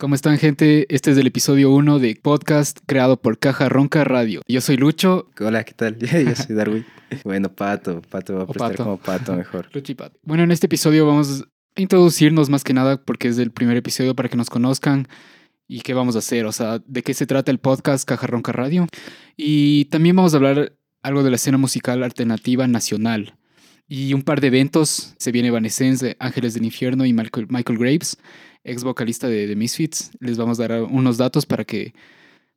¿Cómo están, gente? Este es el episodio 1 de podcast creado por Caja Ronca Radio. Yo soy Lucho. Hola, ¿qué tal? Yo soy Darwin. bueno, Pato. Pato va a prestar Pato. como Pato mejor. Lucho y Pato. Bueno, en este episodio vamos a introducirnos más que nada porque es el primer episodio para que nos conozcan y qué vamos a hacer, o sea, de qué se trata el podcast Caja Ronca Radio. Y también vamos a hablar algo de la escena musical alternativa nacional. Y un par de eventos. Se viene Evanescence, Ángeles del Infierno y Michael, Michael Graves, ex vocalista de, de Misfits. Les vamos a dar unos datos para que,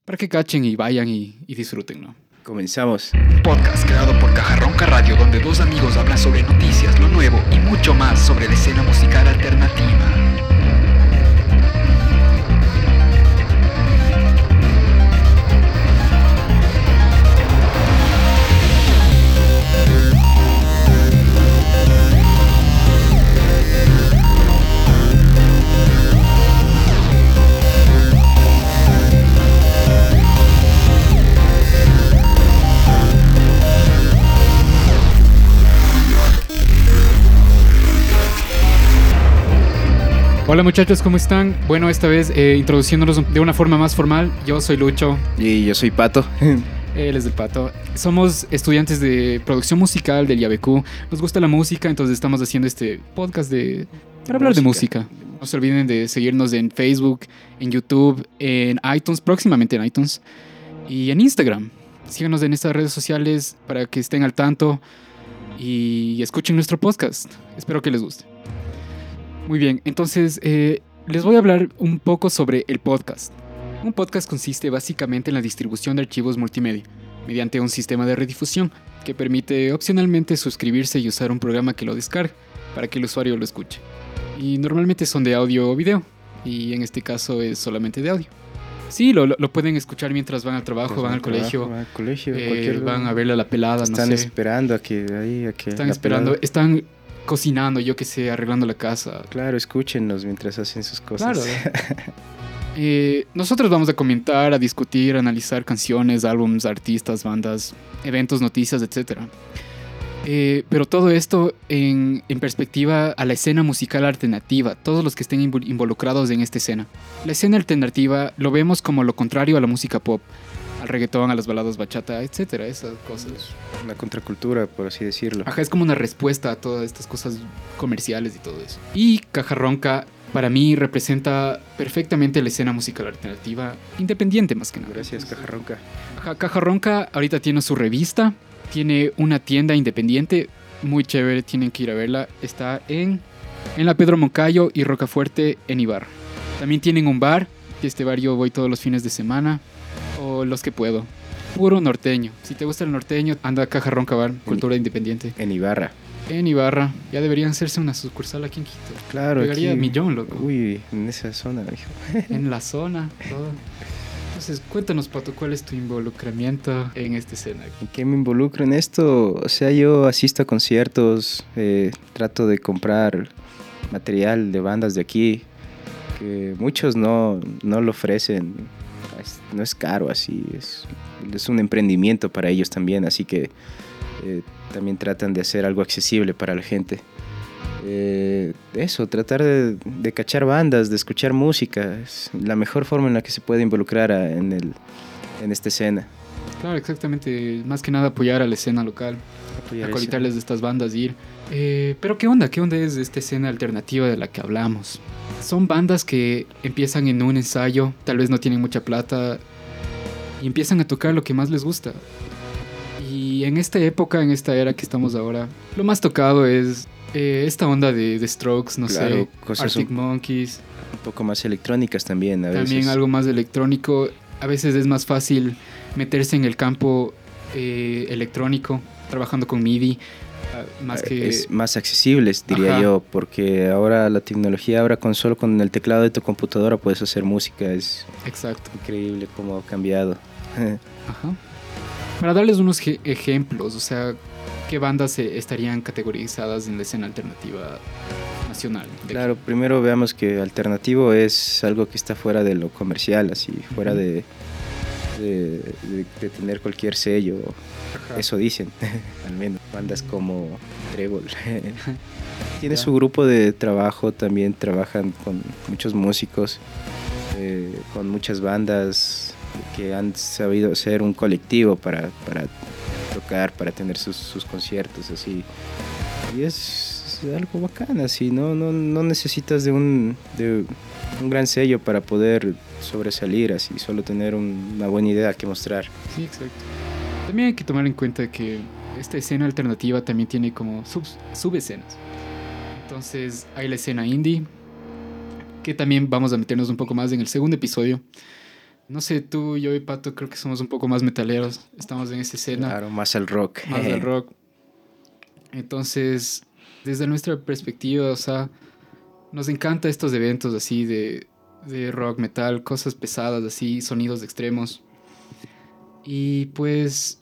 para que cachen y vayan y, y disfruten, ¿no? Comenzamos. Podcast creado por Cajarronca Radio, donde dos amigos hablan sobre noticias, lo nuevo y mucho más sobre la escena musical alternativa. Hola muchachos, ¿cómo están? Bueno, esta vez eh, introduciéndonos de una forma más formal, yo soy Lucho, Y yo soy Pato. él es del Pato. Somos estudiantes de producción musical del IABQ. Nos gusta la música, entonces estamos haciendo este podcast de, para hablar de música. No se olviden de seguirnos en Facebook, en YouTube, en iTunes, próximamente en iTunes, y en Instagram. Síganos en estas redes sociales para que estén al tanto y escuchen nuestro podcast. Espero que les guste. Muy bien, entonces eh, les voy a hablar un poco sobre el podcast. Un podcast consiste básicamente en la distribución de archivos multimedia mediante un sistema de redifusión que permite opcionalmente suscribirse y usar un programa que lo descargue para que el usuario lo escuche. Y normalmente son de audio o video, y en este caso es solamente de audio. Sí, lo, lo- pueden escuchar mientras van al trabajo, van al colegio, Van al colegio. eh, van a verle a la pelada, Están no sé. esperando a que ahí, a que Están esperando, pelada- están cocinando, yo que sé, arreglando la casa. Claro, escúchenos mientras hacen sus cosas. Claro. Eh, nosotros vamos a comentar, a discutir, a analizar canciones, álbums, artistas, bandas, eventos, noticias, etc. Eh, pero todo esto en, en perspectiva a la escena musical alternativa, todos los que estén invo- involucrados en esta escena. La escena alternativa lo vemos como lo contrario a la música pop, al reggaetón, a las baladas bachata, etc. Esas cosas. Una contracultura, por así decirlo. Ajá, es como una respuesta a todas estas cosas comerciales y todo eso. Y Caja Ronca, para mí, representa perfectamente la escena musical alternativa, independiente más que nada. Gracias, Cajarronca. Ajá, Caja Ronca ahorita tiene su revista, tiene una tienda independiente, muy chévere, tienen que ir a verla. Está en, en la Pedro Moncayo y Rocafuerte en Ibarra. También tienen un bar, que este bar yo voy todos los fines de semana, o los que puedo. Puro norteño. Si te gusta el norteño, anda a Caja Ronca Bar, cultura independiente. En Ibarra. En Ibarra. Ya deberían hacerse una sucursal aquí en Quito. Claro, Llegaría millón, loco. Uy, en esa zona, mijo. En la zona, todo. Entonces, cuéntanos, Pato, ¿cuál es tu involucramiento en esta escena? ¿En qué me involucro en esto? O sea, yo asisto a conciertos, eh, trato de comprar material de bandas de aquí, que muchos no, no lo ofrecen. No es caro así, es, es un emprendimiento para ellos también, así que eh, también tratan de hacer algo accesible para la gente. Eh, eso, tratar de, de cachar bandas, de escuchar música, es la mejor forma en la que se puede involucrar en, el, en esta escena. Claro, exactamente. Más que nada apoyar a la escena local, Apoyar acolitarles de estas bandas, ir. Eh, pero, ¿qué onda? ¿Qué onda es esta escena alternativa de la que hablamos? Son bandas que empiezan en un ensayo, tal vez no tienen mucha plata, y empiezan a tocar lo que más les gusta. Y en esta época, en esta era que estamos ahora, lo más tocado es eh, esta onda de, de Strokes, no Claro, sé, cosas Arctic un- Monkeys, un poco más electrónicas también a también veces. algo más electrónico. A veces es más fácil meterse en el campo eh, electrónico, trabajando con MIDI, ah, más que... Eh, es más accesibles diría Ajá. yo porque ahora la tecnología ahora con solo con el teclado de tu computadora puedes hacer música es Exacto. increíble cómo ha cambiado Ajá. Para darles unos ejemplos, o sea, ¿qué bandas eh, estarían categorizadas en la escena alternativa nacional? claro primero veamos que alternativo es algo que está fuera de lo comercial así fuera de, de, de- de tener cualquier sello Ajá. eso dicen al menos bandas como Trébol tiene su grupo de trabajo también trabajan con muchos músicos eh, con muchas bandas que han sabido ser un colectivo para, para tocar, para tener sus, sus conciertos así. Y es algo bacán, así, ¿no? No, no necesitas de un, de un gran sello para poder sobresalir, así, solo tener un- una buena idea que mostrar. Sí, exacto. También hay que tomar en cuenta que esta escena alternativa también tiene como sub, subescenas. Entonces hay la escena indie, que también vamos a meternos un poco más en el segundo episodio. No sé, tú, yo y Pato creo que somos un poco más metaleros. Estamos en esa escena. Claro, más al rock. más del rock. Entonces, desde nuestra perspectiva, o sea, nos encanta estos eventos así de, de rock, metal, cosas pesadas así, sonidos extremos. Y pues,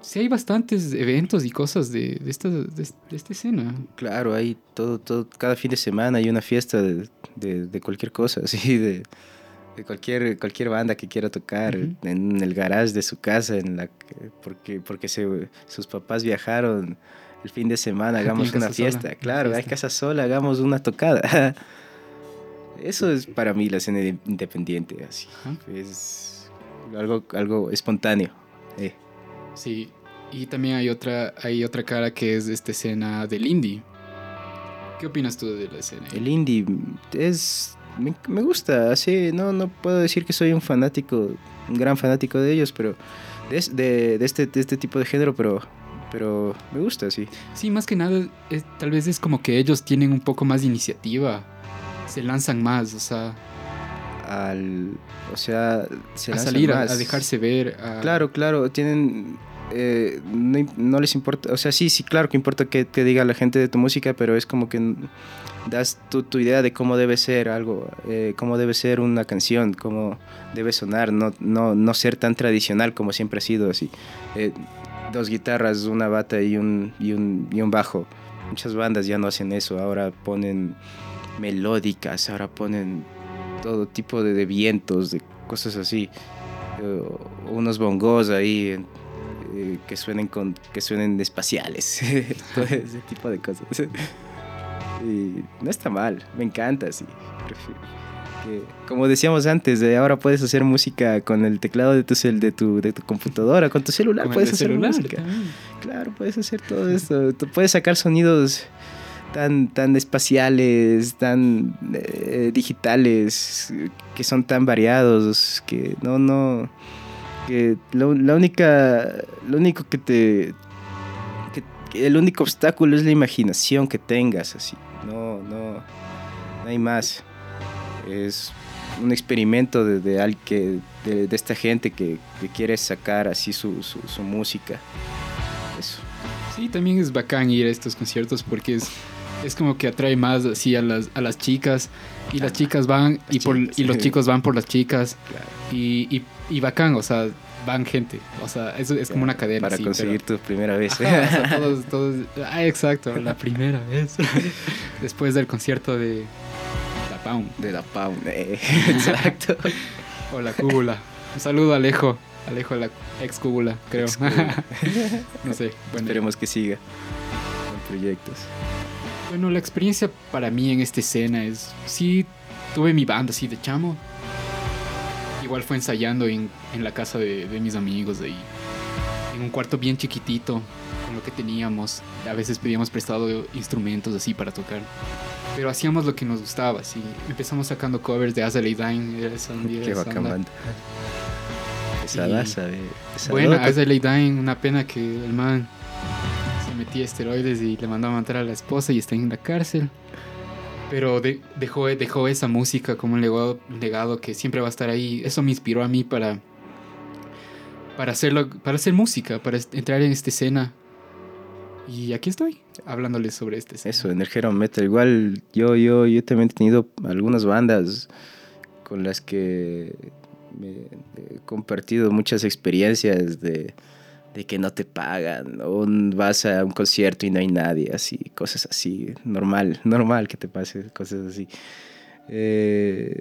sí hay bastantes eventos y cosas de, de esta, de, de esta escena. Claro, hay todo, todo, cada fin de semana hay una fiesta de, cualquier cosa, así, de, cualquier, cualquier banda que quiera tocar en el garage de su casa, en la que- porque, porque se, sus papás viajaron el fin de semana, hagamos una sola, fiesta. Claro, hay fiesta. casa sola, hagamos una tocada. Eso es para mí la escena independiente, así. Ajá. Es algo, algo espontáneo. eh. Sí. Y también hay otra, hay otra cara que es esta escena del indie. ¿Qué opinas tú de la escena? El indie es. Me, me gusta, así. No, no puedo decir que soy un fanático, un gran fanático de ellos, pero. De, de, de este, de este tipo de género, pero. Pero me gusta, sí. Sí, más que nada, es- tal vez es como que ellos tienen un poco más de iniciativa. Se lanzan más, o sea, Al. O sea, se a salir, a, más. a dejarse ver. a- Claro, claro, tienen. eh, no, no les importa, o sea, sí, sí, claro que importa que, que diga la gente de tu música, pero es como que das tu, tu idea de cómo debe ser algo, eh, cómo debe ser una canción, cómo debe sonar, no, no, no ser tan tradicional como siempre ha sido así. Eh, dos guitarras, una bata y un, y, un, y un bajo. Muchas bandas ya no hacen eso, ahora ponen melódicas, ahora ponen todo tipo de, de vientos, de cosas así. Unos bongos ahí eh, que suenen con que suenen espaciales todo ese tipo de cosas y no está mal me encanta sí Prefiero que- como decíamos antes de ahora puedes hacer música con el teclado de tu cel de tu de tu computadora con tu celular con puedes de hacer celular música también. Claro, puedes hacer todo esto. Tú puedes sacar sonidos tan, tan espaciales, tan eh, digitales, que son tan variados, que no, no, que la única, lo único que te, el único obstáculo es la imaginación que tengas, así. No, no, no hay más. Es un experimento de, de, al- que, de, de esta gente que, que quiere sacar así su, su, su música. Eso. Sí, también es bacán ir a estos conciertos porque es, es como que atrae más así a las, a las chicas y las chicas van y, Las por, chicas. y los chicos van por las chicas Claro. y, y, y bacán, o sea, van gente, o sea, es, es como una cadena. Para sí, conseguir tu primera vez. pero- Ajá, o sea, todos, todos, ah, exacto, la primera vez. Después del concierto de La Pound De la Pound. eh. Exacto. o La Cúbula. Un saludo a Alejo, Alejo la ex Cúbula, creo. No sé, bueno. Esperemos que siga con proyectos. Bueno, la experiencia para mí en esta escena es. Sí, tuve mi banda así de chamo. Igual fue ensayando en, en la casa de, de mis amigos ahí. En un cuarto bien chiquitito, con lo que teníamos. A veces pedíamos prestado instrumentos así para tocar. Pero hacíamos lo que nos gustaba, así. Empezamos sacando covers de Azalea Dine. esa Qué esa bacán banda. Pesada, sabe. Bueno, Azalea Dine, una pena que el man metía esteroides y le mandó a matar a la esposa y está en la cárcel. Pero de- dejó, esa música como un legado, legado que siempre va a estar ahí. Eso me inspiró a mí para, para, hacerlo, para hacer música, para entrar en esta escena. Y aquí estoy, hablándoles sobre esta escena. Eso, en el Hero Metal. Igual yo, yo, yo también he tenido algunas bandas con las que me he compartido muchas experiencias de, de que no te pagan o vas a un concierto y no hay nadie, así, cosas así, normal, normal que te pase, cosas así. Eh,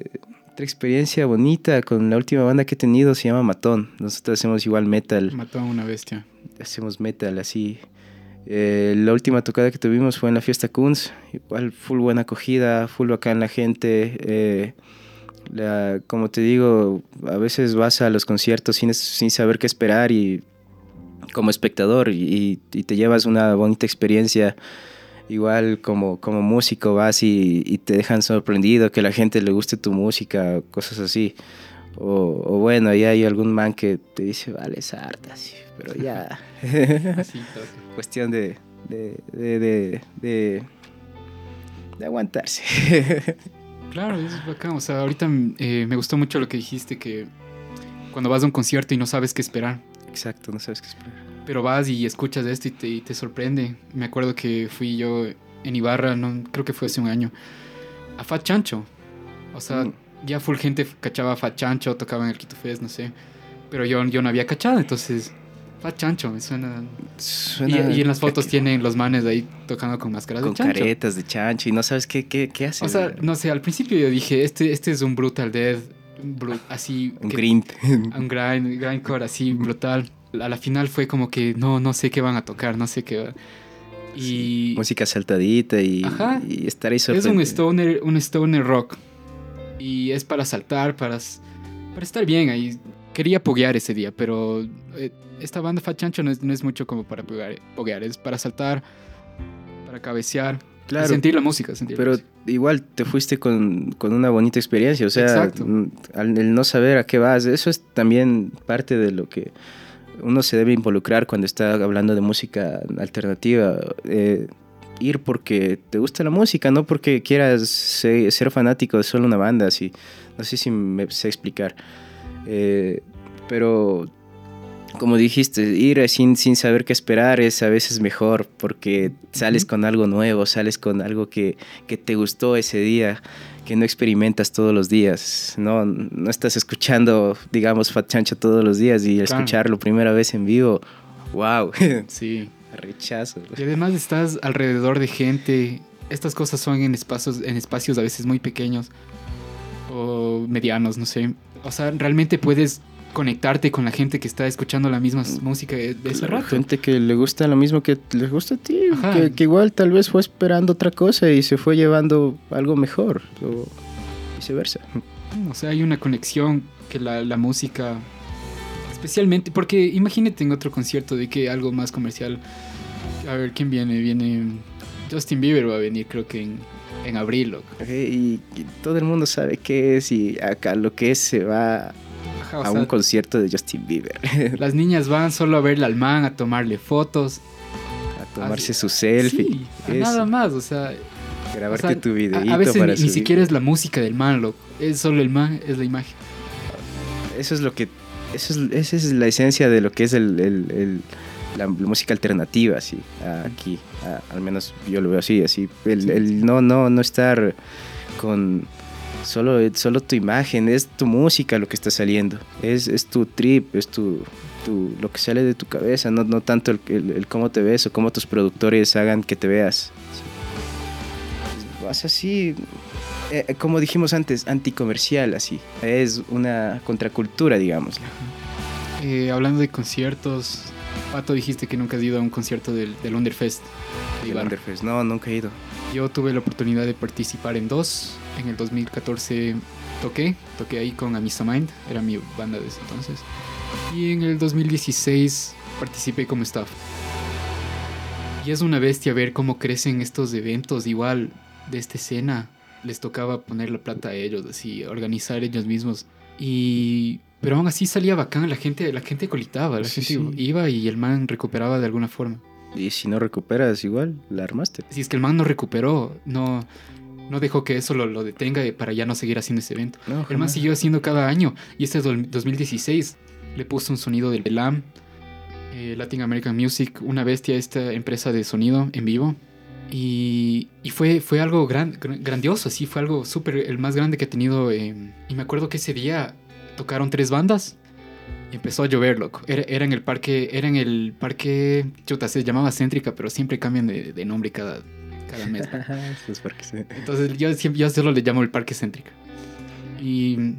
otra experiencia bonita con la última banda que he tenido se llama Matón. Nosotros hacemos igual metal Mató a una bestia. hacemos metal así. Eh, la última tocada que tuvimos fue en la fiesta Kunz, igual full buena acogida, full bacán la gente. eh, La- como te digo, a veces vas a los conciertos sin, sin saber qué esperar y como espectador y, y te llevas una bonita experiencia. Igual como, como músico vas y, y te dejan sorprendido que la gente le guste tu música, cosas así. O, o bueno, ahí hay algún man que te dice, vale, es harta, sí, pero ya. Así. Cuestión de, de, de, de, de- de aguantarse. Claro, eso es bacán. O sea, ahorita eh, me gustó mucho lo que dijiste, que cuando vas a un concierto y no sabes qué esperar, Exacto, no sabes qué esperar. pero vas y escuchas esto y te, y te sorprende. Me acuerdo que fui yo en Ibarra, no, creo que fue hace un año, a Fat Chancho. O sea, Mm. ya full gente cachaba a Fat Chancho, tocaba en el Quito Fest, no sé. Pero yo, yo no había cachado, entonces Fat Chancho me suena... Y, Suena y en las fotos tienen los manes ahí tocando con máscaras con de chancho. caretas de chancho y no sabes qué, qué, qué hace. O sea, no sé, al principio yo dije, este, este es un Brutal bru- así... un que- grind. Un grind, grindcore así brutal. A la final fue como que no, no sé qué van a tocar, no sé qué. Y Música saltadita y, Ajá. y estar ahí es un stoner, un stoner rock. Y es para saltar, para, para estar bien ahí. Quería poguear ese día, pero eh, esta banda Fat Chancho no es, no es mucho como para poguear, poguear, es para saltar, para cabecear, Claro, sentir la música. Sentir la pero música. igual te fuiste con, con una bonita experiencia. O sea, Exacto. mm, al el no saber a qué vas, eso es también parte de lo que uno se debe involucrar cuando está hablando de música alternativa. eh, ir porque te gusta la música, no porque quieras se- ser fanático de solo una banda. Así. No sé si me sé explicar. Eh, pero como dijiste, ir sin, sin saber qué esperar es a veces mejor porque sales con algo nuevo, sales con algo que, que te gustó ese día, que no experimentas todos los días. No, no estás escuchando, digamos, Fat Chancho todos los días y escucharlo primera vez en vivo, wow, Sí. rechazo. Y además estás alrededor de gente. Estas cosas son en espacios, en espacios a veces muy pequeños o medianos, no sé. O sea, realmente puedes conectarte con la gente que está escuchando la misma música de, de ese rato. gente que le gusta lo mismo que le gusta a ti, que, que igual tal vez fue esperando otra cosa y se fue llevando algo mejor, o viceversa. O sea, hay una conexión que la, la música, especialmente, porque imagínate en otro concierto de que algo más comercial. A ver, ¿quién viene? Viene Justin Bieber, va a venir creo que en, en abril. Eh, Y, y todo el mundo sabe qué es y acá lo que es se va Ajá, o a sea, un concierto de Justin Bieber, las niñas van solo a verle al man, a tomarle fotos. a tomarse Así- su selfie, Sí, a nada más, o sea, grabarte o sea, tu videíto a, veces para ni, ni siquiera es la música del man, loco. Es solo el man, es la imagen. Eso es lo que, eso es, esa es la esencia de lo que es el, el- el- la, música alternativa, así, aquí, a- al menos yo lo veo así, así, el, Sí. el no, no, no estar con solo, solo tu imagen, es tu música lo que está saliendo, es, es tu trip, es tu, tu- lo que sale de tu cabeza, no, no tanto el, el- el cómo te ves o cómo tus productores hagan que te veas. Vas así, eh, como dijimos antes, anticomercial, así. Es una contracultura, digamos. Eh, hablando de conciertos, Pato, dijiste que nunca has ido a un concierto del, del Underfest. de El. Underfest. No, nunca he ido. Yo tuve la oportunidad de participar en dos. En el 2014 toqué, toqué ahí con Amisamind, era mi banda de ese entonces. Y en el 2016 participé como staff. Y es una bestia ver cómo crecen estos eventos, igual de esta escena. Les tocaba poner la plata a ellos, así, organizar ellos mismos. Y... Pero aún así salía bacán, la gente, la gente colitaba, la Sí, gente sí. iba y el man recuperaba de alguna forma. Y si no recuperas, igual, la armaste. Si es que el man no recuperó, no, no dejó que eso lo, lo detenga para ya no seguir haciendo ese evento. No, El man siguió haciendo cada año y este do- 2016 le puso un sonido del LAM, eh, Latin American Music, una bestia esta empresa de sonido en vivo. Y, y fue, fue algo gran, gran- grandioso, sí, fue algo súper, el más grande que ha tenido. eh, y me acuerdo que ese día tocaron tres bandas y empezó a llover, loco. Era, era en el parque, era en el parque, chuta, se llamaba Céntrica, pero siempre cambian de, de nombre cada, cada mes. Es sí. Entonces yo siempre yo solo le llamo el parque céntrica. Y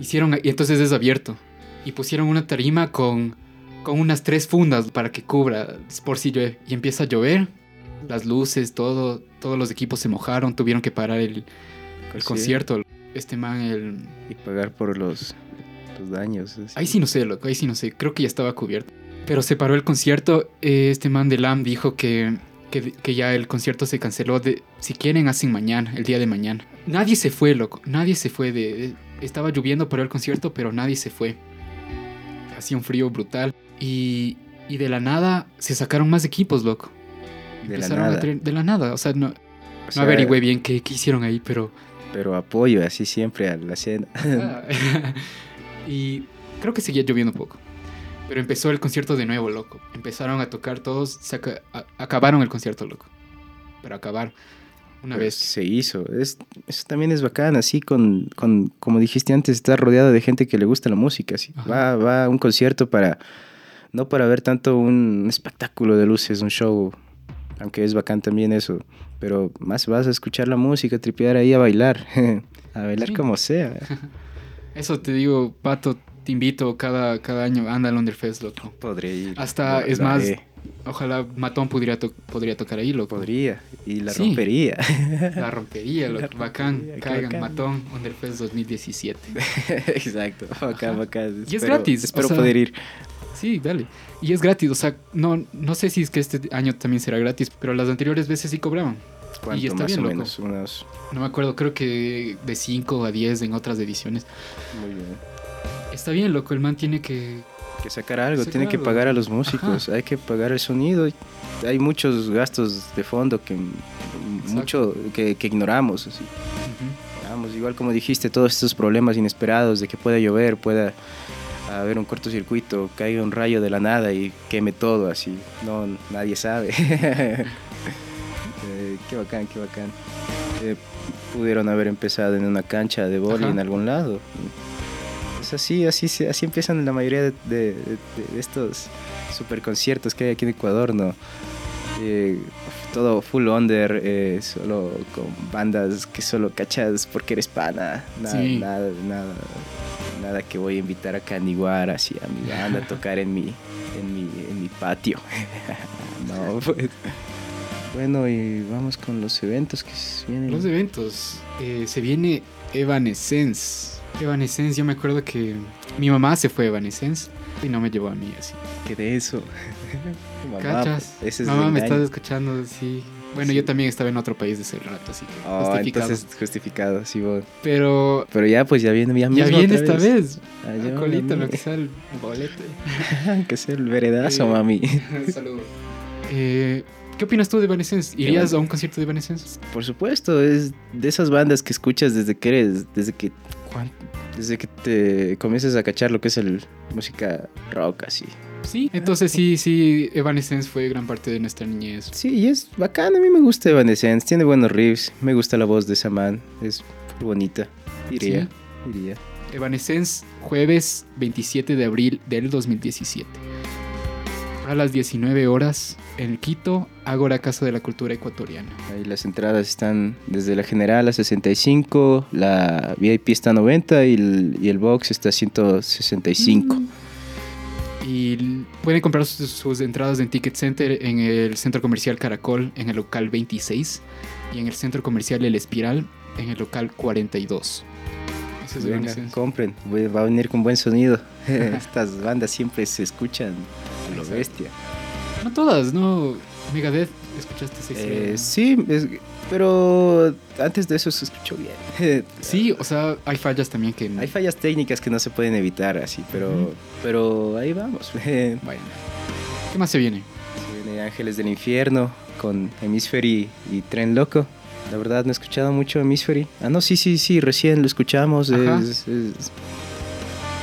hicieron y entonces es abierto y pusieron una tarima con con unas tres fundas para que cubra por si llueve y empieza a llover. Las luces, todo, todos los equipos se mojaron, tuvieron que parar el, concierto. Este man, el... Y pagar por los, los daños. así. Ahí sí no sé, loco, ahí sí no sé. Creo que ya estaba cubierto. Pero se paró el concierto. eh, Este man de LAM dijo que, que, que ya el concierto se canceló. De, si quieren, hacen mañana, el día de mañana. Nadie se fue, loco. Nadie se fue de... de- estaba lloviendo por el concierto, pero nadie se fue. Hacía un frío brutal. Y, y de la nada se sacaron más equipos, loco. De la Empezaron a nada. traer- de la nada. O sea, no, O no averigüé bien qué, qué hicieron ahí, pero... Pero apoyo así siempre a la escena. y creo que seguía lloviendo un poco. Pero empezó el concierto de nuevo, loco. Empezaron a tocar todos, se aca- a- acabaron el concierto, loco. Pero acabar una Pero vez. Se hizo. Es, eso también es bacán, así con, con, como dijiste antes, estar rodeado de gente que le gusta la música. Así. Ajá. Va, va a un concierto para, no para ver tanto un espectáculo de luces, un show, aunque es bacán también eso, pero más vas a escuchar la música, tripear ahí a bailar, a bailar Sí. como sea. Eso te digo, Pato, te invito cada, cada año, anda al Underfest, loco. Podría ir. Hasta, Lo- es lo más, haré. ojalá Matón pudiera, to- podría tocar ahí, loco. Podría, y la Sí. rompería. La rompería, loco. La Bacán. rompería, Caigan, bacán. Matón, Underfest 2017. Exacto, bacán, bacán. Y es Espero- gratis, o Espero sea, poder ir. Sí, dale. Y es gratis, o sea, no, no sé si es que este año también será gratis, pero las anteriores veces sí cobraban. ¿Cuánto está más bien, o loco. menos? Unos... No me acuerdo, creo que de 5 a 10 en otras ediciones. Muy bien. Está bien, loco, el man tiene que... que sacar algo, Sacar tiene que algo. pagar a los músicos, hay que pagar el sonido. Hay muchos gastos de fondo que mucho que, que ignoramos. así. Ujú. Vamos, igual como dijiste, todos estos problemas inesperados de que pueda llover, pueda haber un cortocircuito, caiga un rayo de la nada y queme todo así. No, nadie sabe. Qué bacán, qué bacán. Eh, pudieron haber empezado en una cancha de boli Ajá. en algún lado. Es así, así, así empiezan la mayoría de, de- de- de estos super conciertos que hay aquí en Ecuador, ¿no? Eh, todo full under, eh, solo con bandas que solo cachas porque eres pana. Nada, Sí. nada, nada, nada que voy a invitar a Caniguar así a mi banda a tocar en mi, en mi, en mi patio. no, pues. Bueno, y vamos con los eventos que se vienen. Los eventos. eh, se viene Evanescence. Evanescence, yo me acuerdo que mi mamá se fue a Evanescence y no me llevó a mí así. ¿Qué de eso? Mamá, ¿Cachas? ese es mamá, me estás escuchando, sí. Bueno, Sí. yo también estaba en otro país de ese rato, así que Oh, justificado. entonces justificado, sí, vos. Pero Pero ya, pues ya viene, ya, ya mismo viene otra esta vez. Ah, ya, colita, mami. lo que sea el bolete. que sea el veredazo, Eh, mami. Saludos. Eh, ¿Qué opinas tú de Evanescence? ¿Irías a un concierto de Evanescence? Por supuesto, es de esas bandas que escuchas desde que eres, desde que, ¿cuán- desde que te comienzas a cachar lo que es el música rock, así. Sí. Entonces sí, sí, Evanescence fue gran parte de nuestra niñez. Sí, y es bacán, a mí me gusta Evanescence, tiene buenos riffs, me gusta la voz de esa man, es bonita, diría, diría. Evanescence, jueves 27 de abril del 2017. A las 19 horas en Quito, Ágora Casa de la Cultura Ecuatoriana. Ahí las entradas están desde la general a 65, la VIP está a 90 y el, y el box está a 165. Y l- pueden comprar sus, sus entradas en Ticket Center en el Centro Comercial Caracol en el local 26 y en el Centro Comercial El Espiral en el local 42. Eso es Venga, compren, va a venir con buen sonido. Estas bandas siempre se escuchan lo Exacto. bestia. No todas, no. Megadeth, ¿escuchaste ese? Eh, sí, es- pero antes de eso se escuchó bien. Sí, o sea, hay fallas también que... Hay fallas técnicas que no se pueden evitar así, pero, pero ahí vamos. Se Bueno. ¿Qué más se viene? viene Ángeles del Infierno con Hemisfery y Tren Loco. La verdad no he escuchado mucho Hemisfery. Ah, no, sí, sí, sí, recién lo escuchamos. Ajá. Es,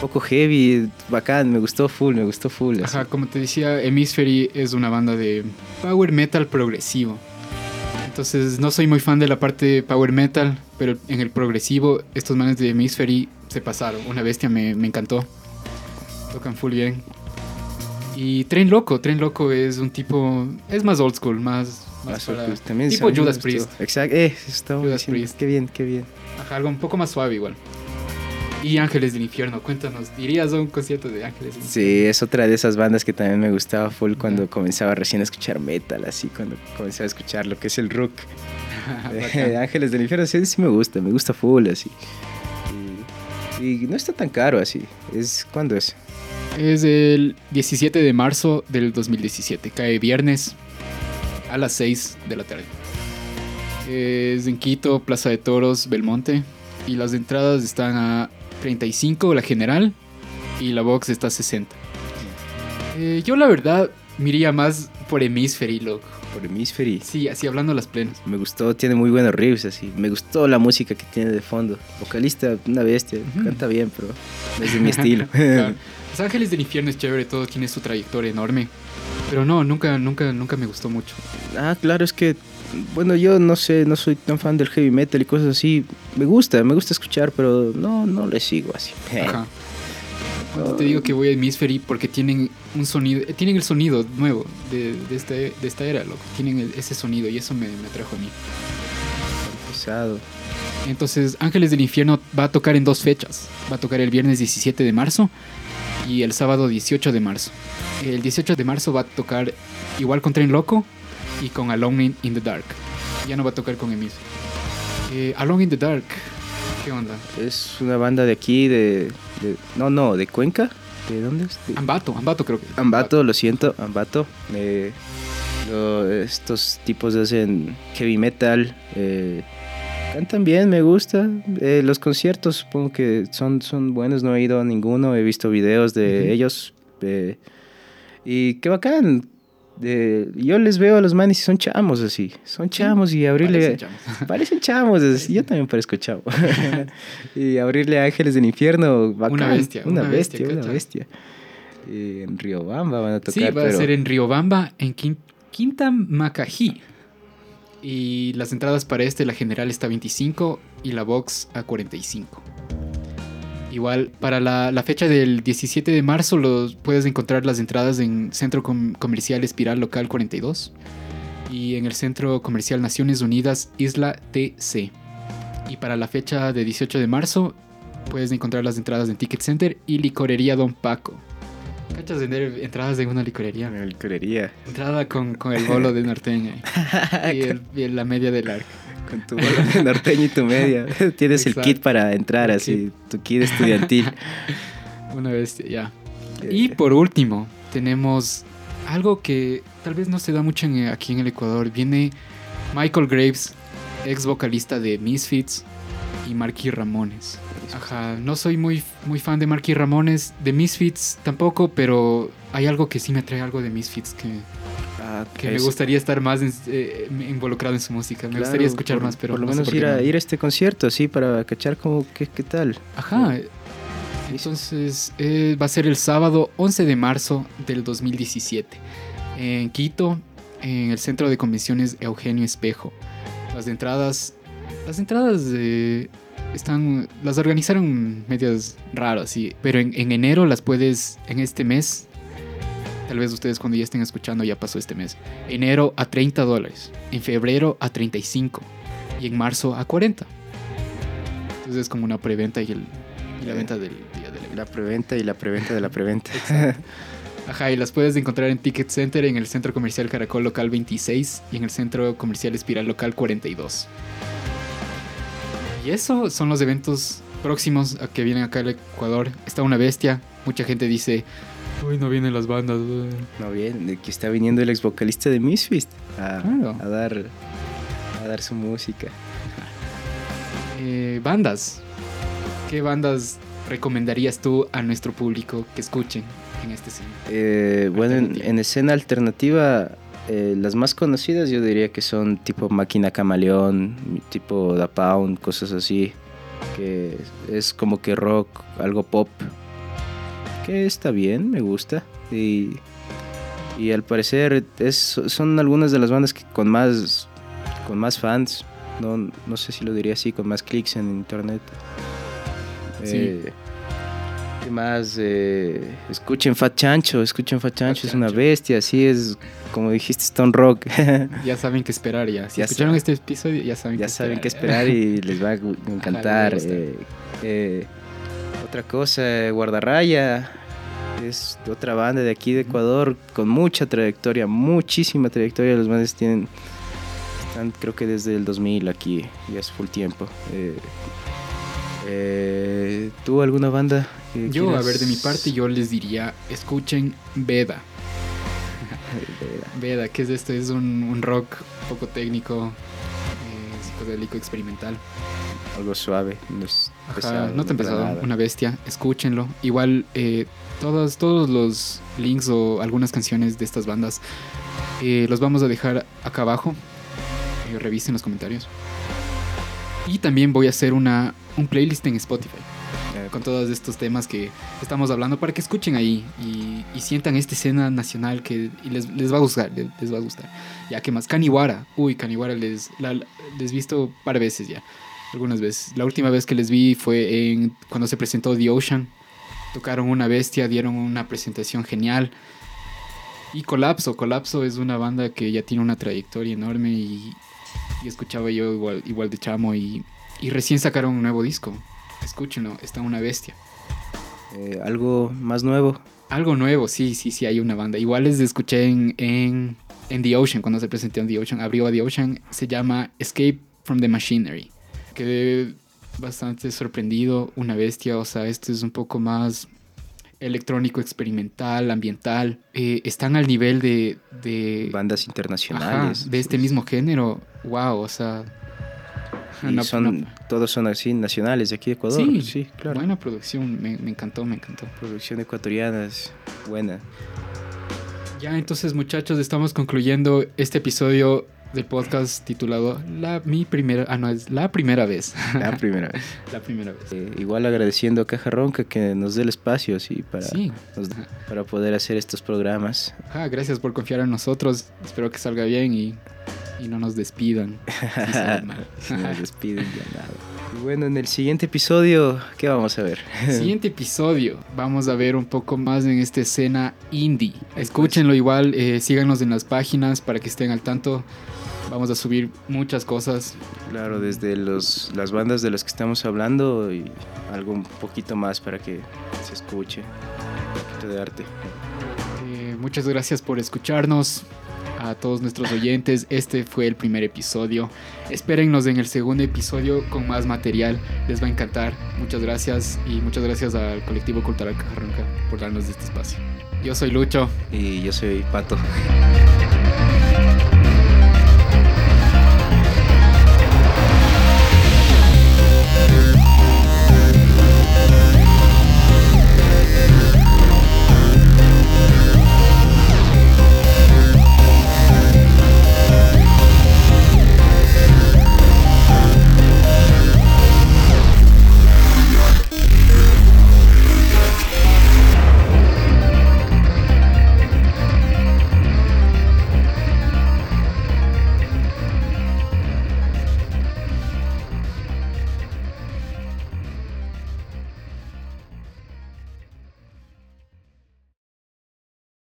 poco heavy, bacán, me gustó full, me gustó full. así. Ajá, como te decía, Hemisfery es una banda de power metal progresivo. Entonces, no soy muy fan de la parte power metal, pero en el progresivo, estos manes de Hemisfery se pasaron. Una bestia me, me encantó. Tocan full bien. Y Tren Loco, Tren Loco es un tipo. Es más old school, más. más Más para- También tipo Judas. Priest. Exacto, eh, Judas diciendo, Priest. Qué bien, qué bien. Ajá, algo un poco más suave igual. Y Ángeles del Infierno, cuéntanos, ¿irías a un concierto de Ángeles del Sí, es otra de esas bandas que también me gustaba full cuando comenzaba recién a escuchar metal, así, cuando comenzaba a escuchar lo que es el rock. Infierno? Eh. Ángeles del Infierno, sí, sí me gusta, me gusta full, así. Y no está tan caro así. Es ¿Cuándo es? Es el 17 de marzo del 2017. Cae viernes a las 6 de la tarde. Es en Quito, Plaza de Toros, Belmonte. Y las entradas están a 35 la general y la box está a 60. Eh, yo la verdad miría más por Hemisphere, loco. Por Hemisphere. Sí, así hablando las plenas. Me gustó, tiene muy buenos riffs así. Me gustó la música que tiene de fondo. Vocalista, una bestia. Canta bien, pero no es de mi estilo. Claro. Los Ángeles del Infierno es chévere, todo tiene su trayectoria enorme. Pero no, nunca, nunca, nunca me gustó mucho. Ah, claro, es que, bueno, yo no sé, no soy tan fan del heavy metal y cosas así. Me gusta, me gusta escuchar, pero no, no le sigo así. Ajá. Cuando te digo que voy a Hemisphere porque tienen un sonido, eh, tienen el sonido nuevo de, de, este, de esta era, loco. Tienen el- ese sonido y eso me, me atrajo a mí. Pesado. Entonces, Ángeles del Infierno va a tocar en dos fechas. Va a tocar el viernes 17 de marzo y el sábado 18 de marzo. El 18 de marzo va a tocar igual con Tren Loco y con Alone in, the Dark. Ya no va a tocar con Emis. Eh, Alone in the Dark. ¿Qué onda? Es una banda de aquí, de, de- No, no, de Cuenca. ¿De dónde es? De- Ambato, Ambato creo que. Ambato, lo siento, Ambato. Eh, lo- estos tipos hacen heavy metal. eh, cantan bien, me gusta. Eh, los conciertos supongo que son, son buenos, no he ido a ninguno. He visto videos de ellos. eh, y qué bacán. Eh, yo les veo a los manes y son chamos así. Son chamos y abrirle... Parecen chamos. Parecen chamos, es- yo también parezco chavo. y abrirle a Ángeles del Infierno, bacán. Una bestia, Una, bestia, bestia, una bestia. Y en Riobamba van a tocar, Sí, va pero a ser en Riobamba, en Quin- Quinta Macají. Y las entradas para este, la general está a 25 y la box a 45. Igual, para la, la fecha del 17 de marzo los, puedes encontrar las entradas en Centro Com- Comercial Espiral Local 42 y en el Centro Comercial Naciones Unidas Isla TC. Y para la fecha de 18 de marzo puedes encontrar las entradas en Ticket Center y Licorería Don Paco. ¿Cachas vender entradas en una licorería? en la licorería. Entrada con, con el bolo de norteña y, el- y la media del arco. Con tu norteño y tu media. Tienes el kit para entrar, El así, tu kit estudiantil. Una bestia, ya. Eh, Y por último, tenemos algo que tal vez no se da mucho en- aquí en el Ecuador. Viene Michael Graves, ex vocalista de Misfits y Marquis Ramones. Ajá, no soy muy, muy fan de Marquis Ramones, de Misfits tampoco, pero hay algo que sí me trae algo de Misfits que, que me gustaría estar más en- eh, involucrado en su música. Me claro, gustaría escuchar por- más, pero Por lo no menos por ir a, no. ir a este concierto, así, para cachar como, qué, qué tal. Ajá. Entonces eh, va a ser el sábado 11 de marzo del 2017 en Quito, en el centro de convenciones Eugenio Espejo. Las entradas, las entradas eh, están, las organizaron medias raras, sí, pero en, en enero las puedes, en este mes, tal vez ustedes cuando ya estén escuchando ya pasó este mes, enero a 30 dólares, en febrero a 35 y en marzo a 40. Entonces es como una preventa y, el, y la Eh, venta del día del evento. La preventa y la preventa de la preventa. Ajá, y las puedes encontrar en Ticket Center, en el Centro Comercial Caracol Local 26 y en el Centro Comercial Espiral Local 42. Y eso son los eventos próximos a que vienen acá al Ecuador. Está una bestia. Mucha gente dice, uy, no vienen las bandas. uy". No bien, de que está viniendo el ex vocalista de Misfits a, Claro. a dar a dar su música. Eh, bandas. ¿Qué bandas recomendarías tú a nuestro público que escuchen en este cine? Eh, bueno, en escena alternativa, eh, las más conocidas yo diría que son tipo Máquina Camaleón, tipo Da Pound, cosas así. Que es como que rock, algo pop. Que está bien, me gusta. Y, y al parecer es, son algunas de las bandas que con más, con más fans. No, no sé si lo diría así, con más clics en internet. Sí. Eh, ¿Qué más? Eh, escuchen Fat Chancho, escuchen Fat Chancho, es una bestia, así es, como dijiste, Stone Rock. Ya saben qué esperar ya. Si Ya escucharon saben. este episodio, ya saben ya qué saben qué esperar. esperar y les va a encantar. eh, otra cosa, Guardarraya, es otra banda de aquí de Ecuador con mucha trayectoria, muchísima trayectoria. Los bandes tienen, están creo que desde el 2000 aquí, ya es full tiempo. Eh, Eh, ¿Tú alguna banda? que Yo, a ver, de mi parte, yo les diría, escuchen Veda. Veda, ¿qué es esto? Es un, un rock un poco técnico, eh, psicodélico, experimental. Algo suave. No, es Ajá, pesado, no tan para pesado, nada. una bestia, escúchenlo. Igual, eh, todos, todos los links o algunas canciones de estas bandas eh, los vamos a dejar acá abajo. Eh, revisen los comentarios. Y también voy a hacer una, un playlist en Spotify Eh, con todos estos temas que estamos hablando para que escuchen ahí y, y sientan esta escena nacional que y les, les va a gustar, les, les va a gustar. Ya que más, Kaniwara, uy, Kaniwara les, la- les visto par veces ya, algunas veces. La última vez que les vi fue en cuando se presentó The Ocean. Tocaron una bestia, dieron una presentación genial. Y Colapso, Colapso es una banda que ya tiene una trayectoria enorme y, y escuchaba yo igual, igual de chamo y, y recién sacaron un nuevo disco. Escúchenlo, está una bestia. eh, algo más nuevo. Algo nuevo, sí, sí, sí, hay una banda. Igual les escuché en, en, en The Ocean, cuando se presentó en The Ocean, abrió a The Ocean, se llama Escape from the Machinery. Quedé bastante sorprendido, una bestia, o sea, esto es un poco más electrónico, experimental, ambiental. Eh, están al nivel de... de Bandas ajá, internacionales. de este mismo género. Wow, o sea... Y no- son, no- Todos son así, nacionales de aquí de Ecuador. Sí, Sí, claro. buena producción, me, me encantó, me encantó. Producción ecuatoriana es buena. Ya, entonces muchachos, estamos concluyendo este episodio del podcast titulado La mi primera, ah no, es la primera vez. La primera vez. la primera vez. Eh, igual agradeciendo a Caja Ronca que nos dé el espacio así para, Sí. nos- para poder hacer estos programas. Ah, gracias por confiar en nosotros. Espero que salga bien y, y no nos despidan. si nos despiden ya nada. Bueno, en el siguiente episodio, ¿qué vamos a ver? Siguiente episodio, vamos a ver un poco más en esta escena indie. Escúchenlo igual, eh, síganos en las páginas para que estén al tanto. Vamos a subir muchas cosas. Claro, desde los, las bandas de las que estamos hablando y algo un poquito más para que se escuche. Un poquito de arte. Eh, muchas gracias por escucharnos. A todos nuestros oyentes, este fue el primer episodio. Espérennos en el segundo episodio con más material. Les va a encantar. Muchas gracias y muchas gracias al colectivo cultural Cajarranca por darnos este espacio. Yo soy Lucho. Y yo soy Pato.